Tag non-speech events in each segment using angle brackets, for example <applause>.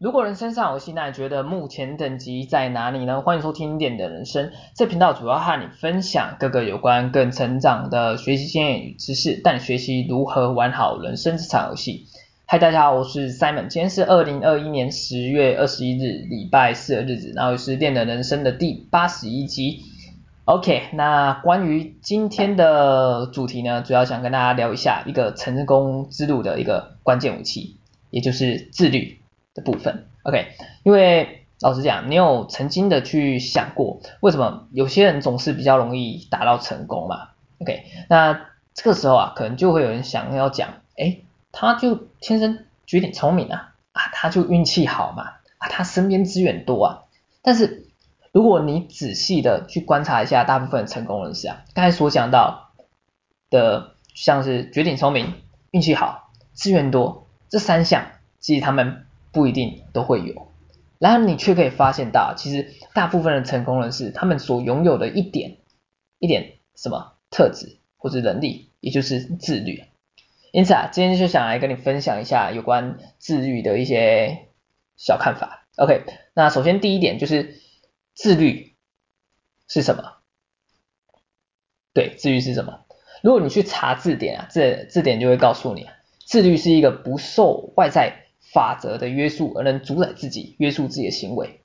如果人生上游戏，那你觉得目前等级在哪里。呢？欢迎收听《练的人生》这频道，主要和你分享各个有关个人成长的学习经验与知识，带你学习如何玩好人生这场游戏。嗨，大家好，我是 Simon，今天是二零二一年十月二十一日，礼拜四的日子，然后也是《电的人生》的第八十一集。OK，那关于今天的主题呢，主要想跟大家聊一下一个成功之路的一个关键武器，也就是自律。部分，OK，因为老实讲，你有曾经的去想过，为什么有些人总是比较容易达到成功嘛？OK，那这个时候啊，可能就会有人想要讲，诶，他就天生绝顶聪明啊，啊，他就运气好嘛，啊，他身边资源多啊。但是如果你仔细的去观察一下，大部分成功人士啊，刚才所讲到的，像是绝顶聪明、运气好、资源多这三项，其实他们。不一定都会有，然后你却可以发现到，其实大部分的成功人士，他们所拥有的一点一点什么特质或者能力，也就是自律。因此啊，今天就想来跟你分享一下有关自律的一些小看法。OK，那首先第一点就是自律是什么？对，自律是什么？如果你去查字典啊，这字典就会告诉你，自律是一个不受外在法则的约束而能主宰自己、约束自己的行为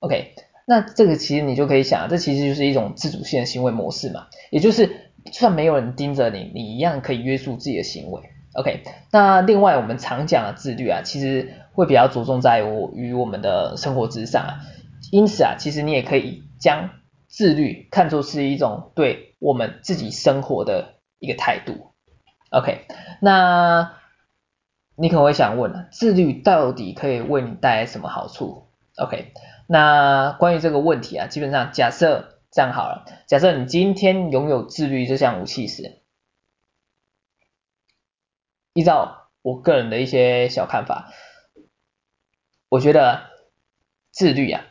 ，OK，那这个其实你就可以想，这其实就是一种自主性的行为模式嘛，也就是就算没有人盯着你，你一样可以约束自己的行为，OK。那另外我们常讲的自律啊，其实会比较着重在我与我们的生活之上啊，因此啊，其实你也可以将自律看作是一种对我们自己生活的一个态度，OK。那你可能会想问了，自律到底可以为你带来什么好处？OK，那关于这个问题啊，基本上假设这样好了，假设你今天拥有自律这项武器时，依照我个人的一些小看法，我觉得自律啊，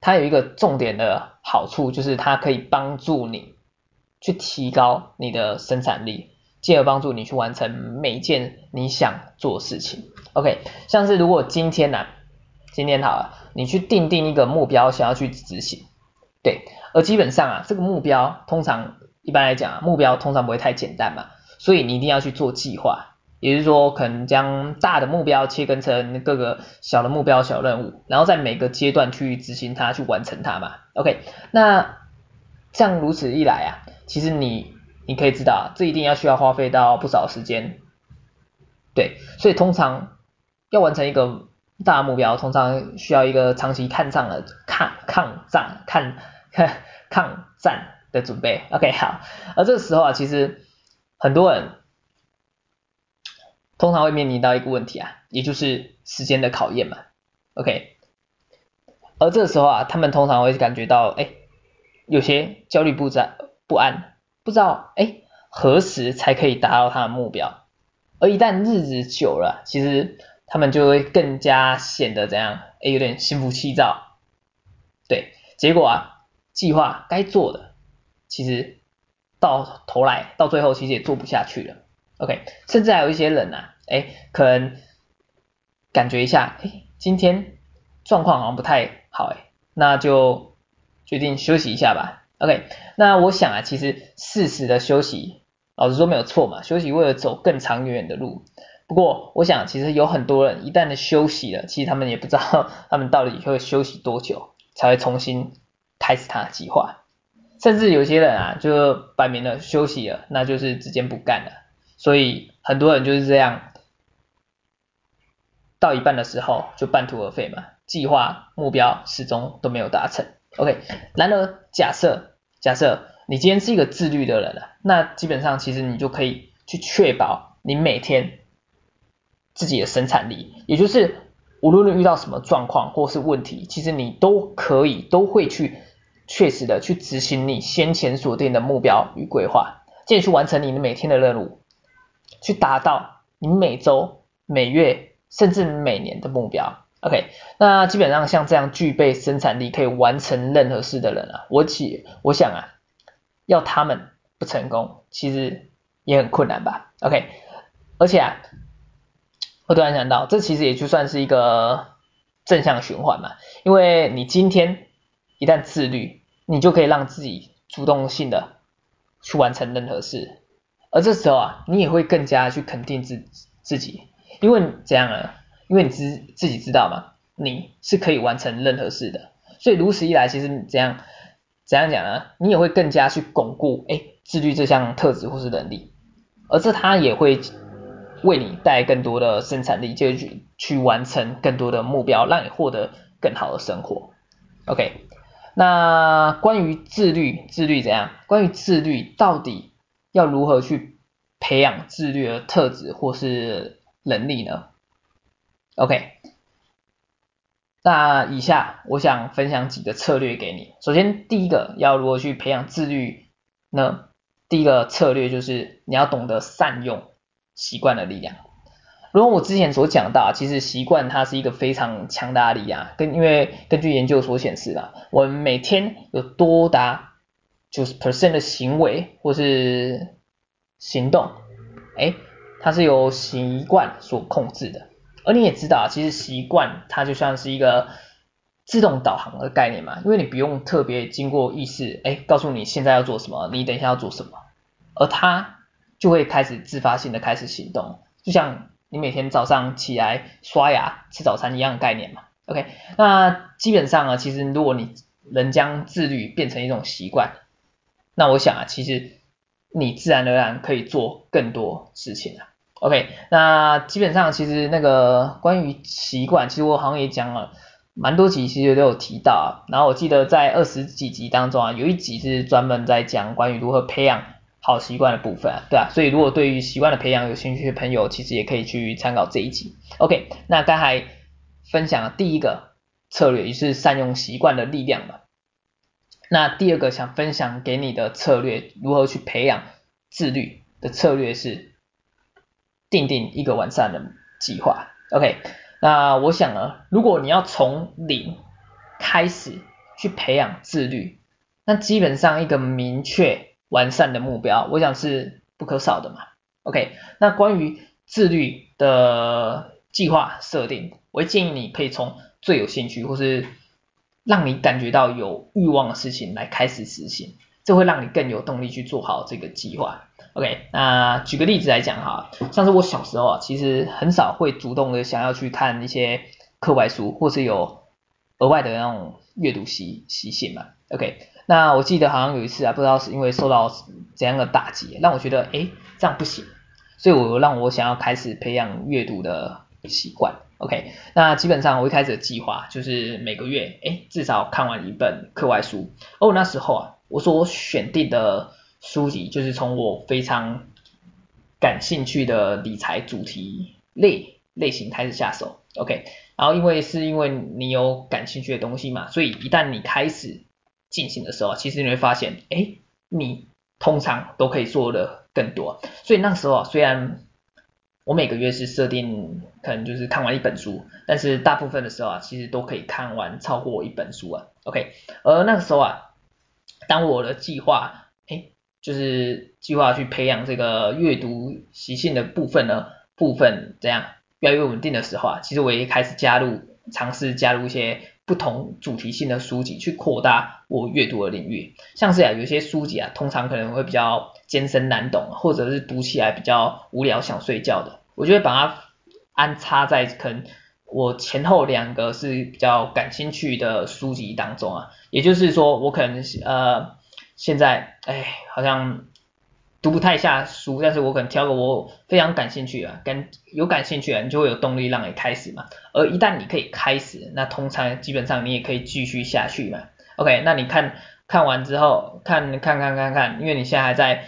它有一个重点的好处，就是它可以帮助你去提高你的生产力。进而帮助你去完成每一件你想做的事情。OK，像是如果今天呢、啊，今天好了，你去定定一个目标，想要去执行，对，而基本上啊，这个目标通常一般来讲啊，目标通常不会太简单嘛，所以你一定要去做计划，也就是说，可能将大的目标切分成各个小的目标、小任务，然后在每个阶段去执行它，去完成它嘛。OK，那这样如此一来啊，其实你。你可以知道，这一定要需要花费到不少时间，对，所以通常要完成一个大目标，通常需要一个长期抗战的抗抗战抗抗战的准备。OK，好，而这个时候啊，其实很多人通常会面临到一个问题啊，也就是时间的考验嘛。OK，而这个时候啊，他们通常会感觉到，哎，有些焦虑不在不安。不知道哎，何时才可以达到他的目标？而一旦日子久了，其实他们就会更加显得怎样？哎，有点心浮气躁。对，结果啊，计划该做的，其实到头来到最后其实也做不下去了。OK，甚至还有一些人呐、啊，哎，可能感觉一下，哎，今天状况好像不太好，哎，那就决定休息一下吧。OK，那我想啊，其实适时的休息，老实说没有错嘛，休息为了走更长远的路。不过，我想其实有很多人一旦的休息了，其实他们也不知道 <laughs> 他们到底会休息多久才会重新开始他的计划。甚至有些人啊，就摆明了休息了，那就是直接不干了。所以很多人就是这样，到一半的时候就半途而废嘛，计划目标始终都没有达成。OK，然而假设假设你今天是一个自律的人了，那基本上其实你就可以去确保你每天自己的生产力，也就是无论你遇到什么状况或是问题，其实你都可以都会去确实的去执行你先前所定的目标与规划，进而去完成你每天的任务，去达到你每周、每月甚至每年的目标。OK，那基本上像这样具备生产力可以完成任何事的人啊，我起我想啊，要他们不成功，其实也很困难吧。OK，而且啊，我突然想到，这其实也就算是一个正向循环嘛，因为你今天一旦自律，你就可以让自己主动性的去完成任何事，而这时候啊，你也会更加去肯定自自己，因为怎样啊？因为你自自己知道嘛，你是可以完成任何事的，所以如此一来，其实你怎样怎样讲呢？你也会更加去巩固哎自律这项特质或是能力，而这它也会为你带来更多的生产力，就去去完成更多的目标，让你获得更好的生活。OK，那关于自律，自律怎样？关于自律，到底要如何去培养自律的特质或是能力呢？OK，那以下我想分享几个策略给你。首先，第一个要如何去培养自律呢？第一个策略就是你要懂得善用习惯的力量。如果我之前所讲到，其实习惯它是一个非常强大的力量。跟因为根据研究所显示啊，我们每天有多达九十 percent 的行为或是行动，哎，它是由习惯所控制的。而你也知道，其实习惯它就像是一个自动导航的概念嘛，因为你不用特别经过意识，哎，告诉你现在要做什么，你等一下要做什么，而它就会开始自发性的开始行动，就像你每天早上起来刷牙吃早餐一样的概念嘛。OK，那基本上啊，其实如果你能将自律变成一种习惯，那我想啊，其实你自然而然可以做更多事情啊。OK，那基本上其实那个关于习惯，其实我好像也讲了蛮多集，其实都有提到啊。然后我记得在二十几集当中啊，有一集是专门在讲关于如何培养好习惯的部分啊，对啊。所以如果对于习惯的培养有兴趣的朋友，其实也可以去参考这一集。OK，那刚才分享了第一个策略，也是善用习惯的力量嘛。那第二个想分享给你的策略，如何去培养自律的策略是。订定一个完善的计划，OK，那我想呢，如果你要从零开始去培养自律，那基本上一个明确完善的目标，我想是不可少的嘛，OK，那关于自律的计划设定，我会建议你可以从最有兴趣或是让你感觉到有欲望的事情来开始实行，这会让你更有动力去做好这个计划。OK，那举个例子来讲哈，像是我小时候啊，其实很少会主动的想要去看一些课外书，或是有额外的那种阅读习习性嘛。OK，那我记得好像有一次啊，不知道是因为受到怎样的打击，让我觉得诶这样不行，所以我让我想要开始培养阅读的习惯。OK，那基本上我一开始的计划就是每个月诶至少看完一本课外书。哦，那时候啊，我说我选定的。书籍就是从我非常感兴趣的理财主题类类型开始下手，OK，然后因为是因为你有感兴趣的东西嘛，所以一旦你开始进行的时候，其实你会发现，哎，你通常都可以做的更多。所以那时候啊，虽然我每个月是设定可能就是看完一本书，但是大部分的时候啊，其实都可以看完超过一本书啊，OK，而那个时候啊，当我的计划。就是计划去培养这个阅读习性的部分呢，部分这样越来越稳定的时候啊，其实我也开始加入，尝试加入一些不同主题性的书籍，去扩大我阅读的领域。像是啊，有些书籍啊，通常可能会比较艰深难懂，或者是读起来比较无聊想睡觉的，我就会把它安插在可能我前后两个是比较感兴趣的书籍当中啊，也就是说，我可能呃。现在，哎，好像读不太下书，但是我可能挑个我非常感兴趣啊，感有感兴趣啊，你就会有动力让你开始嘛。而一旦你可以开始，那通常基本上你也可以继续下去嘛。OK，那你看看完之后，看看看看看，因为你现在还在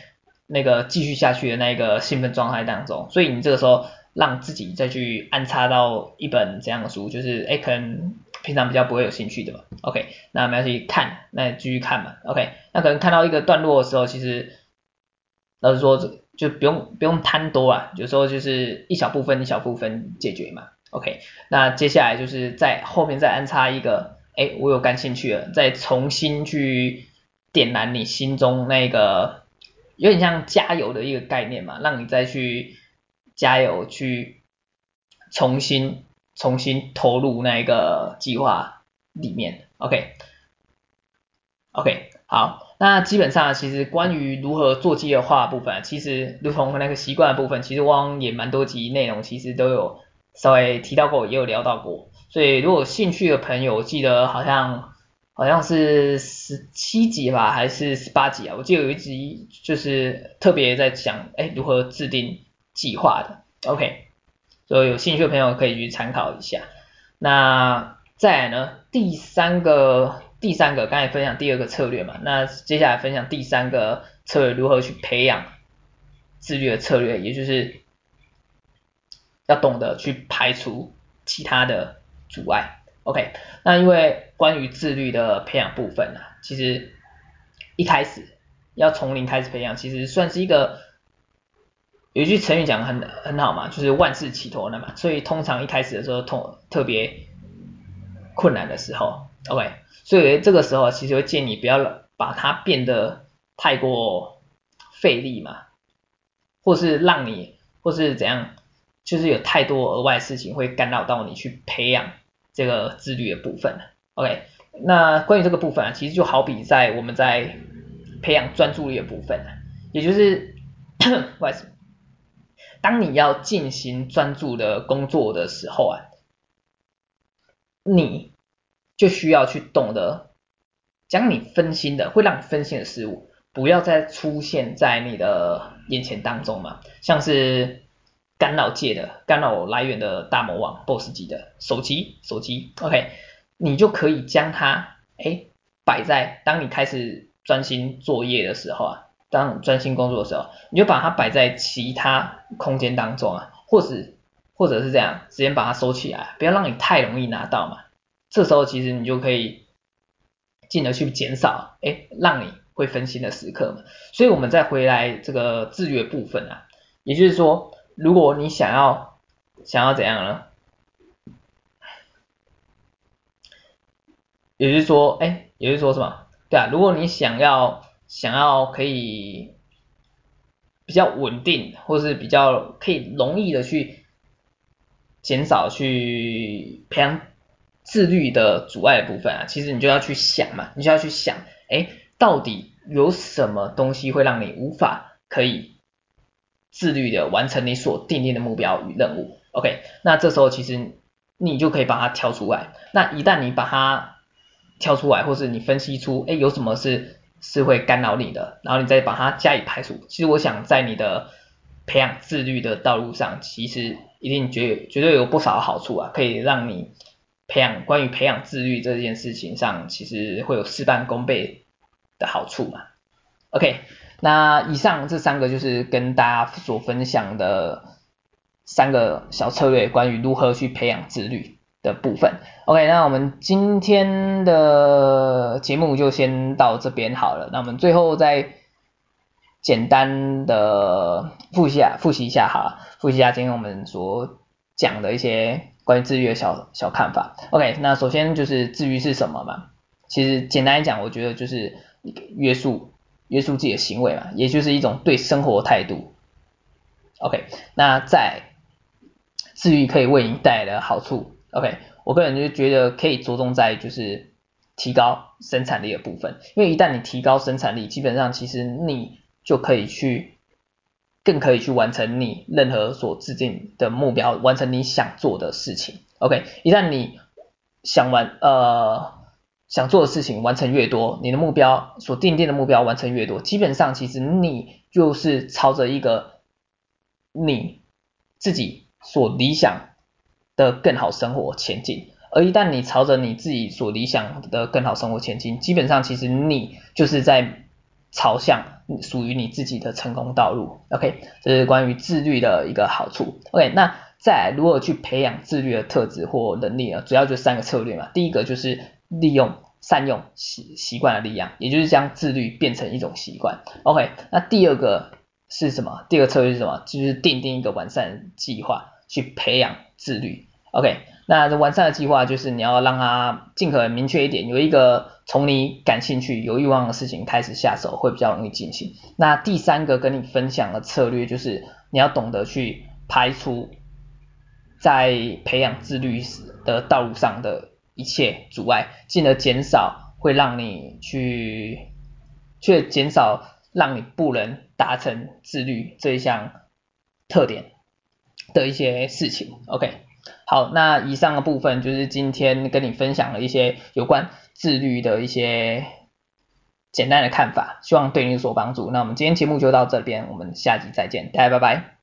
那个继续下去的那个兴奋状态当中，所以你这个时候让自己再去安插到一本这样的书，就是哎，可能。平常比较不会有兴趣的吧，OK，那我们要去，看，那继续看嘛，OK，那可能看到一个段落的时候，其实老实说，就不用不用贪多啊，有时候就是一小部分一小部分解决嘛，OK，那接下来就是在后面再安插一个，哎，我有感兴趣了，再重新去点燃你心中那个有点像加油的一个概念嘛，让你再去加油去重新重新投入那一个计划里面。OK，OK，、好，那基本上其实关于如何做计划部分，其实如同那个习惯的部分，其实汪也蛮多集内容其实都有稍微提到过，也有聊到过。所以如果有兴趣的朋友，我记得好像好像是十七集吧，还是十八集啊？我记得有一集就是特别在讲，哎，如何制定计划的。OK，所以有兴趣的朋友可以去参考一下。那再来呢，第三个第三个刚才分享第二个策略嘛，那接下来分享第三个策略，如何去培养自律的策略，也就是要懂得去排除其他的。阻碍，OK，那因为关于自律的培养部分啊，其实一开始要从零开始培养，其实算是一个有一句成语讲的很很好嘛，就是万事起头难嘛，所以通常一开始的时候，通特别困难的时候，OK，所以这个时候其实会建议你不要把它变得太过费力嘛，或是让你或是怎样。就是有太多额外事情会干扰到你去培养这个自律的部分。OK，那关于这个部分啊，其实就好比在我们在培养专注力的部分，也就是，<coughs> 不好意思，当你要进行专注的工作的时候啊，你就需要去懂得将你分心的，会让你分心的事物，不要再出现在你的眼前当中嘛，像是。干扰界的干扰来源的大魔王 BOSS 级的手机手机，OK，你就可以将它哎摆在当你开始专心作业的时候啊，当专心工作的时候，你就把它摆在其他空间当中啊，或是或者是这样，直接把它收起来，不要让你太容易拿到嘛。这时候其实你就可以进而去减少哎让你会分心的时刻嘛。所以我们再回来这个自律的部分啊，也就是说。如果你想要想要怎样呢？也就是说，哎，也就是说什么？对啊，如果你想要想要可以比较稳定，或是比较可以容易的去减少去培养自律的阻碍的部分啊，其实你就要去想嘛，你就要去想，哎，到底有什么东西会让你无法可以。自律的完成你所订定的目标与任务，OK，那这时候其实你就可以把它挑出来。那一旦你把它挑出来，或是你分析出，哎，有什么是是会干扰你的，然后你再把它加以排除。其实我想在你的培养自律的道路上，其实一定绝绝对有不少好处啊，可以让你培养关于培养自律这件事情上，其实会有事半功倍的好处嘛，OK。那以上这三个就是跟大家所分享的三个小策略，关于如何去培养自律的部分。OK，那我们今天的节目就先到这边好了。那我们最后再简单的复习一下，复习一下好了，复习一下今天我们所讲的一些关于自律的小小看法。OK，那首先就是自律是什么嘛？其实简单来讲，我觉得就是约束。约束自己的行为嘛，也就是一种对生活态度。OK，那在自律可以为你带来的好处，OK，我个人就觉得可以着重在就是提高生产力的部分，因为一旦你提高生产力，基本上其实你就可以去更可以去完成你任何所制定的目标，完成你想做的事情。OK，一旦你想完呃。想做的事情完成越多，你的目标所定定的目标完成越多，基本上其实你就是朝着一个你自己所理想的更好生活前进。而一旦你朝着你自己所理想的更好生活前进，基本上其实你就是在朝向属于你自己的成功道路。OK，这是关于自律的一个好处。OK，那再来如何去培养自律的特质或能力呢？主要就三个策略嘛。第一个就是。利用善用习习惯的力量，也就是将自律变成一种习惯。OK，那第二个是什么？第二个策略是什么？就是订定一个完善计划去培养自律。OK，那这完善的计划就是你要让它尽可能明确一点，有一个从你感兴趣、有欲望的事情开始下手，会比较容易进行。那第三个跟你分享的策略就是你要懂得去排除在培养自律的道路上的一切阻碍，进而减少会让你去，却减少让你不能达成自律这一项特点的一些事情。OK，好，那以上的部分就是今天跟你分享了一些有关自律的一些简单的看法，希望对你有所帮助。那我们今天节目就到这边，我们下集再见，大家拜拜。